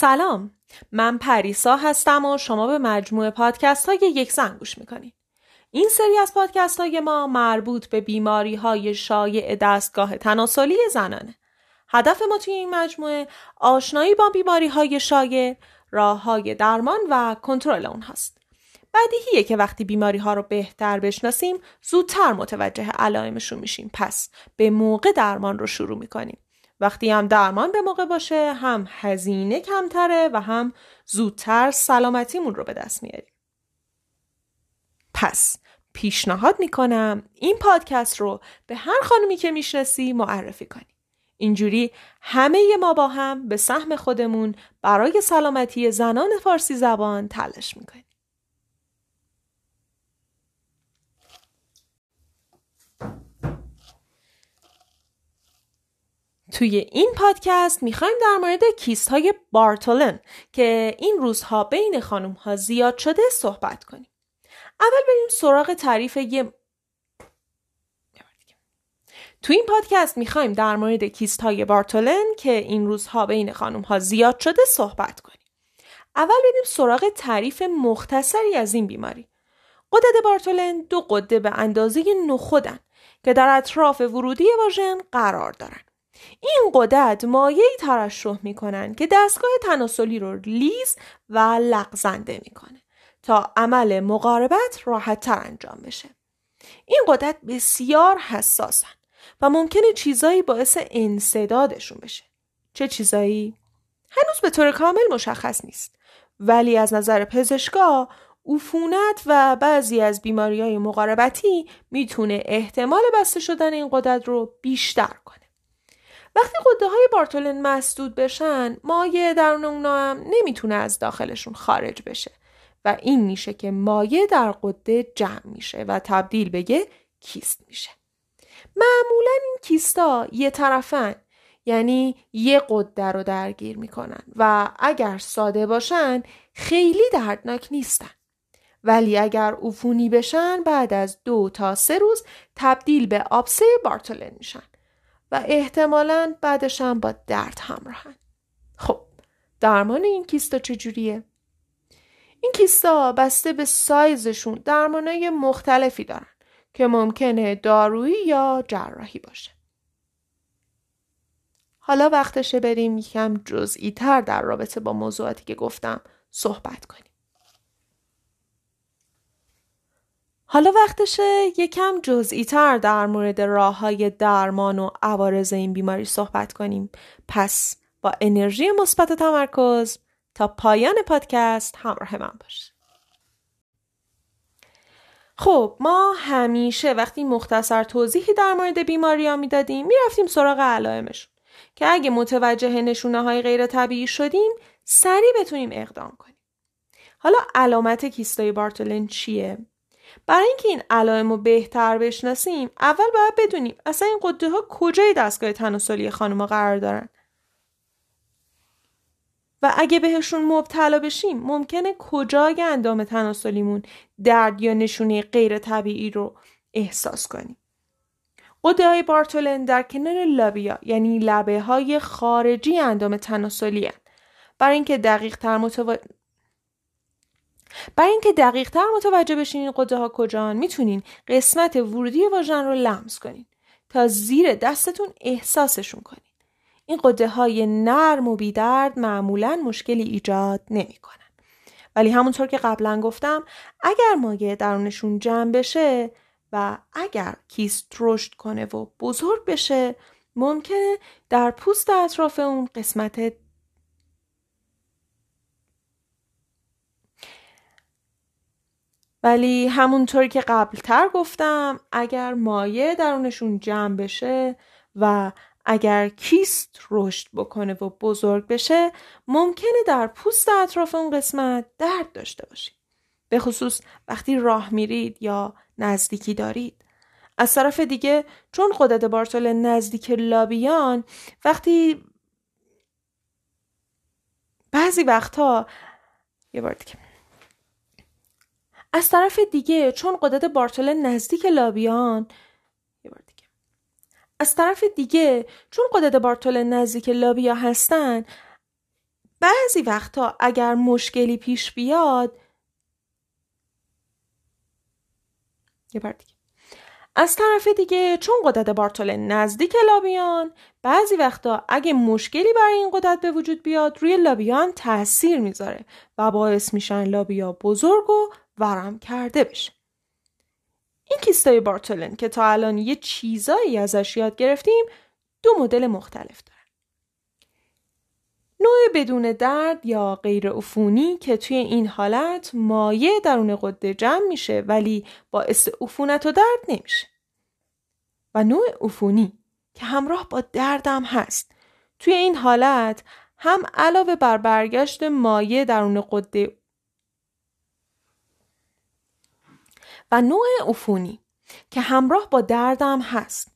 سلام. من پریسا هستم و شما به مجموعه پادکست های یک زن گوش می‌کنید. این سری از پادکست های ما مربوط به بیماری های شایع دستگاه تناسلی زنانه. هدف ما توی این مجموعه آشنایی با بیماری های شایع راه های درمان و کنترل اون هست بدیهیه که وقتی بیماری ها رو بهتر بشناسیم زودتر متوجه علائمشون میشیم. پس به موقع درمان رو شروع می‌کنیم. وقتی هم درمان به موقع باشه هم هزینه کمتره و هم زودتر سلامتیمون رو به دست میاریم. پس پیشنهاد می‌کنم این پادکست رو به هر خانمی که می‌شناسی معرفی کنی. اینجوری همه ما با هم به سهم خودمون برای سلامتی زنان فارسی زبان تلاش می‌کنیم. توی این پادکست می‌خوایم در مورد کیست های بارتولن که این روزها بین خانوم ها زیاد شده صحبت کنیم. اول بریم سراغ تعریف یه تو این پادکست می‌خوایم در مورد کیست های بارتولن که این روزها بین خانوم ها زیاد شده صحبت کنیم. اول بریم سراغ تعریف مختصری از این بیماری. قدرت بارتولن دو قده به اندازه نخودن که در اطراف ورودی واژن قرار دارن. این قدرت مایعی ترشح می‌کنن که دستگاه تناسلی رو لیز و لغزنده می‌کنه تا عمل مقاربت راحت تر انجام بشه. این قدرت بسیار حساسن و ممکنه چیزایی باعث انصدادشون بشه. چه چیزایی؟ هنوز به طور کامل مشخص نیست. ولی از نظر پزشکا عفونت و بعضی از بیماری های مقاربتی می‌تونه احتمال بسته شدن این قدرت رو بیشتر کنه. وقتی قده های بارتولن مسدود بشن مایع درون اونا هم نمی‌تونه از داخلشون خارج بشه و این میشه که مایع در قده جمع میشه و تبدیل به یه کیست میشه. معمولا این کیستا یه طرفن یعنی یه قده رو درگیر می‌کنن و اگر ساده باشن خیلی دردناک نیستن. ولی اگر عفونی بشن بعد از دو تا سه روز تبدیل به آبسه بارتولن میشن. و احتمالا بعدش هم با درد همراهن. خب درمان این کیستا چجوریه؟ این کیستا بسته به سایزشون درمانای مختلفی دارن که ممکنه دارویی یا جراحی باشه. حالا وقتشه بریم یکم جزئی تر در رابطه با موضوعاتی که گفتم صحبت کنیم. حالا وقتشه یکم جزئی تر در مورد راه های درمان و عوارض این بیماری صحبت کنیم. پس با انرژی مثبت تمرکز تا پایان پادکست همراه من باش. خب ما همیشه وقتی مختصر توضیحی در مورد بیماری ها می‌دادیم می‌رفتیم سراغ علائمشون که اگه متوجه نشونه های غیر طبیعی شدیم سریع بتونیم اقدام کنیم. حالا علامت کیستای بارتولن چیه؟ برای اینکه این علائم رو بهتر بشناسیم اول باید بدونیم اصلا این قده ها کجای دستگاه تناسلی خانم قرار دارن و اگه بهشون مبتلا بشیم ممکنه کجای اندام تناسلیمون درد یا نشونه غیر طبیعی رو احساس کنیم قده های بارتولن در کنار لابیا یعنی لبه های خارجی اندام تناسلی هن. برای اینکه دقیق تر برای اینکه دقیق تر متوجه بشین این قده ها کجان می‌تونین قسمت ورودی واژن رو لمس کنین تا زیر دستتون احساسشون کنین. این قده های نرم و بیدرد معمولا مشکلی ایجاد نمی‌کنن. ولی همونطور که قبلا گفتم اگر مایع درونشون جمع بشه و اگر کیست رشد کنه و بزرگ بشه ممکنه در پوست اطراف اون قسمت ولی همونطوری که قبلتر گفتم اگر مایع درونشون جمع بشه و اگر کیست رشد بکنه و بزرگ بشه ممکنه در پوست اطراف اون قسمت درد داشته باشید. به خصوص وقتی راه میرید یا نزدیکی دارید. از طرف دیگه چون قدرت بارتول نزدیک لابیان وقتی بعضی وقتها یه بار دیگه از طرف دیگه چون قدرت بارتول نزدیک لابیان. یه بار دیگه. از طرف دیگه چون قدرت بارتول نزدیک لابیا هستن بعضی وقتا اگر مشکلی پیش بیاد یه بار دیگه. از طرف دیگه چون قدرت بارتول نزدیک لابیان بعضی وقتا اگه مشکلی برای این قدرت به وجود بیاد روی لابیان تاثیر می‌ذاره و باعث میشن لابیا بزرگ و ورم کرده بشه. این کیستای بارتولن که تا الان یه چیزایی ازش یاد گرفتیم دو مدل مختلف داره. نوع بدون درد یا غیر عفونی که توی این حالت مایع درون قده جمع میشه ولی باعث عفونت و درد نمیشه. و نوع عفونی که همراه با دردم هست. توی این حالت هم علاوه بر برگشت مایع درون قده و نوع عفونی که همراه با دردم هست.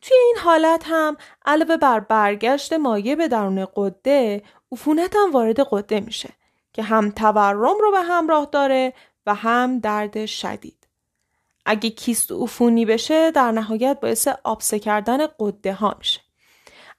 توی این حالت هم علاوه بر برگشت مایع به درون قده عفونت هم وارد قده میشه که هم تورم رو به همراه داره و هم درد شدید. اگه کیست عفونی بشه در نهایت باعث آبسه کردن قده ها میشه.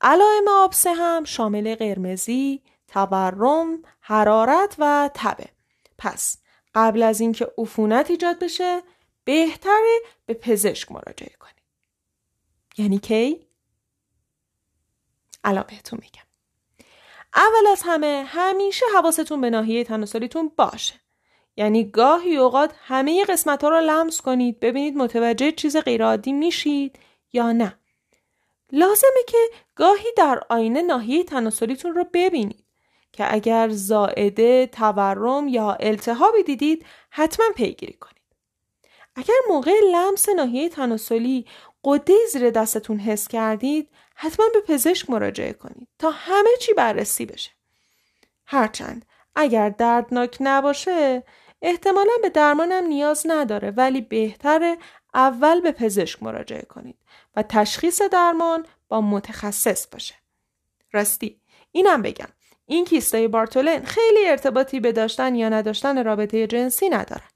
علائم آبسه هم شامل قرمزی، تورم، حرارت و تبه. پس قبل از اینکه عفونت ایجاد بشه بهتره به پزشک مراجعه کنید یعنی کی؟ الان بهتون میگم. اول از همه همیشه حواستون به ناحیه تناسلیتون باشه. یعنی گاهی اوقات همه قسمت ها رو لمس کنید ببینید متوجه چیز غیرعادی میشید یا نه. لازمه که گاهی در آینه ناحیه تناسلیتون رو ببینید. که اگر زائده، تورم یا التهابی دیدید حتما پیگیری کنید. اگر موقع لمس ناحیه تناسلی قده زیر دستتون حس کردید حتما به پزشک مراجعه کنید تا همه چی بررسی بشه. هرچند اگر دردناک نباشه احتمالا به درمانم نیاز نداره ولی بهتره اول به پزشک مراجعه کنید و تشخیص درمان با متخصص باشه. راستی اینم بگم این کیستای بارتولن خیلی ارتباطی به داشتن یا نداشتن رابطه جنسی ندارن.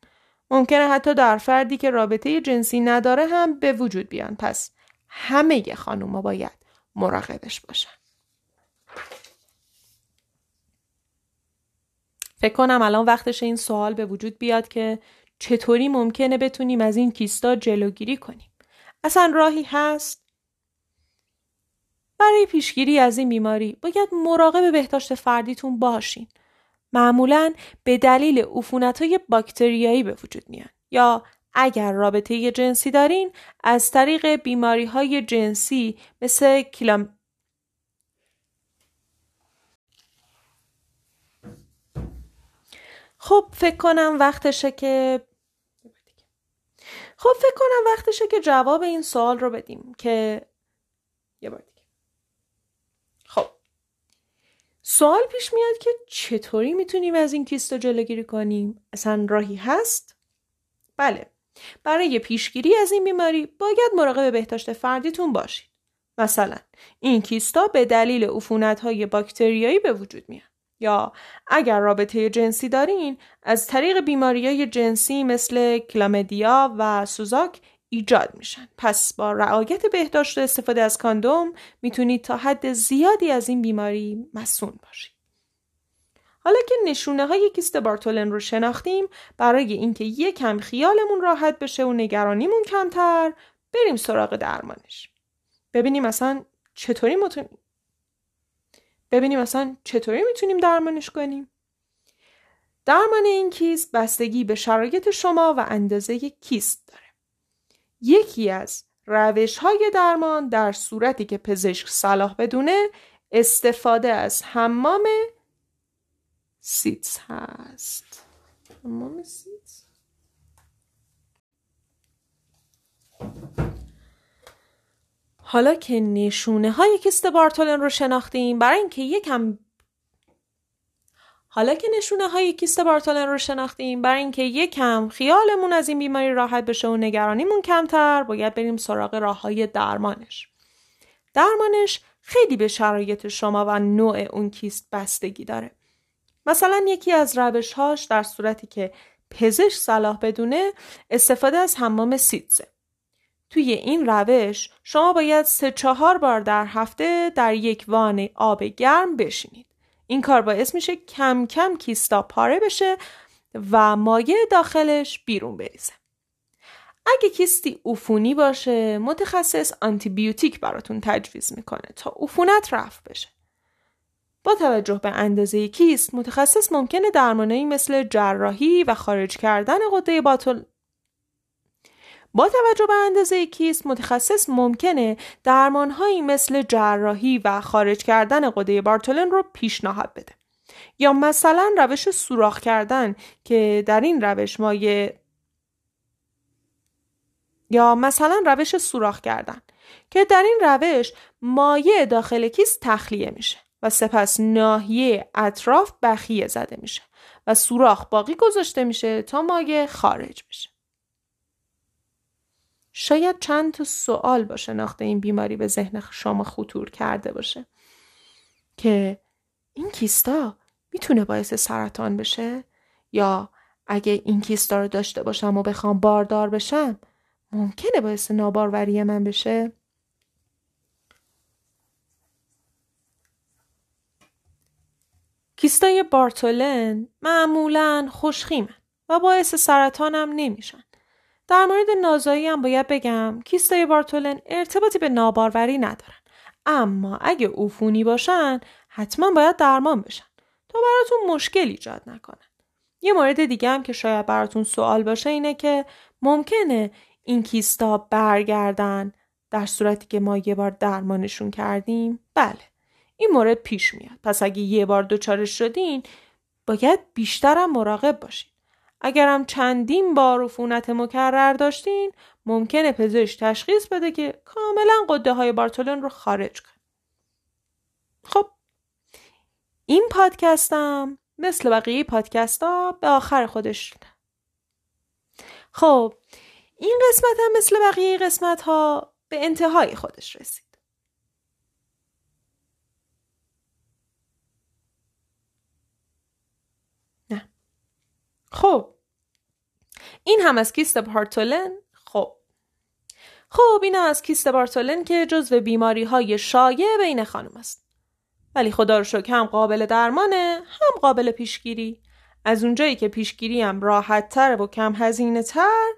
ممکنه حتی در فردی که رابطه جنسی نداره هم به وجود بیان پس همه خانوما باید مراقبش باشن. فکر کنم الان وقتش این سوال به وجود بیاد که چطوری ممکنه بتونیم از این کیستا جلوگیری کنیم. اصلا راهی هست؟ برای پیشگیری از این بیماری باید مراقب بهداشت فردیتون باشین. معمولا به دلیل عفونت های باکتریایی به وجود میان یا اگر رابطه جنسی دارین از طریق بیماری های جنسی مثل کلام خب فکر کنم وقتشه که خب فکر کنم وقتشه که جواب این سوال رو بدیم که یه بار دیگه خب سوال پیش میاد که چطوری می‌تونیم از این کیست رو جلوگیری کنیم؟ اصلا راهی هست؟ بله برای پیشگیری از این بیماری باید مراقب بهداشت فردیتون باشید. مثلا این کیستا به دلیل عفونت های باکتریایی به وجود میاد. یا اگر رابطه جنسی دارین از طریق بیماری های جنسی مثل کلامدیا و سوزاک ایجاد میشن. پس با رعایت بهداشت و استفاده از کاندوم می‌تونید تا حد زیادی از این بیماری مسون باشید. حالا که نشونه های کیست بارتولن رو شناختیم برای اینکه یکم خیالمون راحت بشه و نگرانیمون کمتر بریم سراغ درمانش. ببینیم اصلا چطوری می‌تونیم ببینیم اصلا چطوری می‌تونیم درمانش کنیم. درمان این کیست بستگی به شرایط شما و اندازه کیست داره. یکی از روش های درمان در صورتی که پزشک صلاح بدونه استفاده از حمام سیتز هست. حمام سیتز. حالا که نشونه های کیست بارتولن رو شناختیم برای اینکه یکم حالا که نشونه های کیست بارتولن رو شناختیم برای اینکه یکم خیالمون از این بیماری راحت بشه و نگرانیمون کمتر باید بریم سراغ راه های درمانش. درمانش خیلی به شرایط شما و نوع اون کیست بستگی داره. مثلا یکی از روش هاش در صورتی که پزشک صلاح بدونه استفاده از حمام سیتزه توی این روش شما باید سه چهار بار در هفته در یک وان آب گرم بشینید. این کار باعث میشه کم کم کیستا پاره بشه و مایع داخلش بیرون بریزه. اگه کیستی عفونی باشه متخصص آنتیبیوتیک براتون تجویز می‌کنه تا عفونت رفع بشه. با توجه به اندازه کیست متخصص ممکنه درمانهایی مثل جراحی و خارج کردن قده باطل با توجه به اندازه کیست متخصص ممکنه درمانهایی مثل جراحی و خارج کردن قده بارتولن رو پیشنهاد بده یا مثلا روش سوراخ کردن که در این روش مایه یا مثلا روش سوراخ کردن که در این روش مایع داخل کیست تخلیه میشه و سپس ناحیه اطراف بخیه زده میشه و سوراخ باقی گذاشته میشه تا مایع خارج بشه. شاید چند تا سوال با شناخت این بیماری به ذهن شما خطور کرده باشه. که این کیستا می‌تونه باعث سرطان بشه؟ یا اگه این کیستا رو داشته باشم و بخوام باردار بشم ممکنه باعث ناباروری من بشه؟ کیستای بارتولن معمولا خوشخیمن و باعث سرطانم نمیشن. در مورد نازایی هم باید بگم کیستای بارتولن ارتباطی به ناباروری ندارن. اما اگه عفونی باشن حتما باید درمان بشن تا براتون مشکل ایجاد نکنن. یه مورد دیگه هم که شاید براتون سوال باشه اینه که ممکنه این کیستا برگردن در صورتی که ما یه بار درمانشون کردیم؟ بله. این مورد پیش میاد پس اگه یه بار دچارش شدین باید بیشترم مراقب باشین اگرم چندین بار عفونت مکرر داشتین ممکنه پزشک تشخیص بده که کاملا قده های بارتولن رو خارج کن. خب این پادکستم مثل بقیه پادکست ها به آخر خودش خب این قسمت هم مثل بقیه قسمت ها به انتهای خودش رسید. خب. این هم از کیست بارتولن؟ خب. خب این هم از کیست بارتولن که جزو بیماری های شایع بین خانم است. ولی خدا رو شکر هم قابل درمانه هم قابل پیشگیری. از اونجایی که پیشگیری هم راحت تر و کم هزینه تر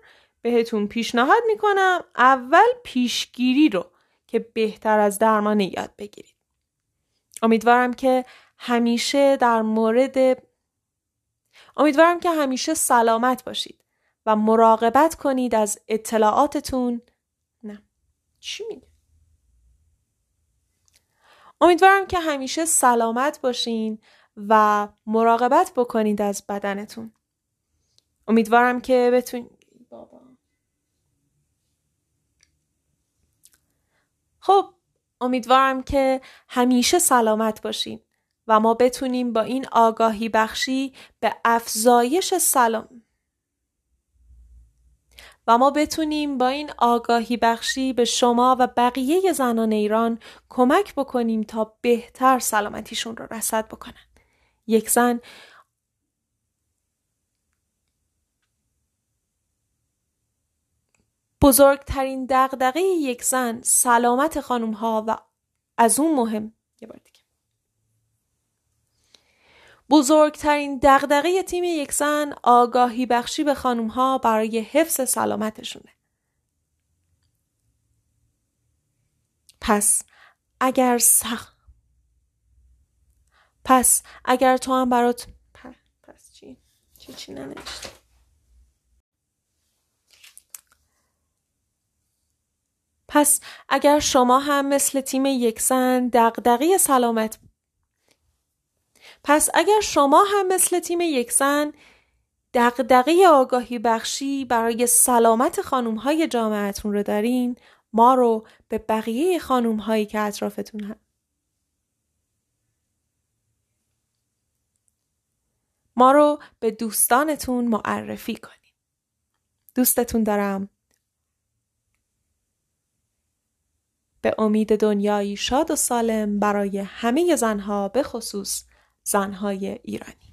بهتون پیشنهاد می‌کنم اول پیشگیری رو که بهتر از درمان یاد بگیرید. امیدوارم که همیشه در مورد امیدوارم که همیشه سلامت باشید و مراقبت کنید از اطلاعاتتون. نه. چی میگه؟ امیدوارم که همیشه سلامت باشین و مراقبت بکنید از بدنتون. امیدوارم که بتون بابا. خب امیدوارم که همیشه سلامت باشین. و ما بتونیم با این آگاهی بخشی به افزایش سلام و ما بتونیم با این آگاهی بخشی به شما و بقیه زنان ایران کمک بکنیم تا بهتر سلامتیشون رو رسد بکنن. یک زن بزرگترین دغدغه یک زن سلامت خانم ها و از اون مهم یه بار بزرگترین دغدغه تیم یک زن آگاهی بخشی به خانم ها برای حفظ سلامتشونه. پس اگر سخ پس اگر تو هم برات پس چی چی چی پس اگر شما هم مثل تیم یک زن دغدغه سلامت پس اگر شما هم مثل تیم یکسن دقدقه آگاهی بخشی برای سلامت خانوم های جامعتون رو دارین ما رو به بقیه خانوم هایی که اطرافتون هم ما رو به دوستانتون معرفی کنین. دوستتون دارم. به امید دنیایی شاد و سالم برای همه زنها به خصوص زنهای ایرانی.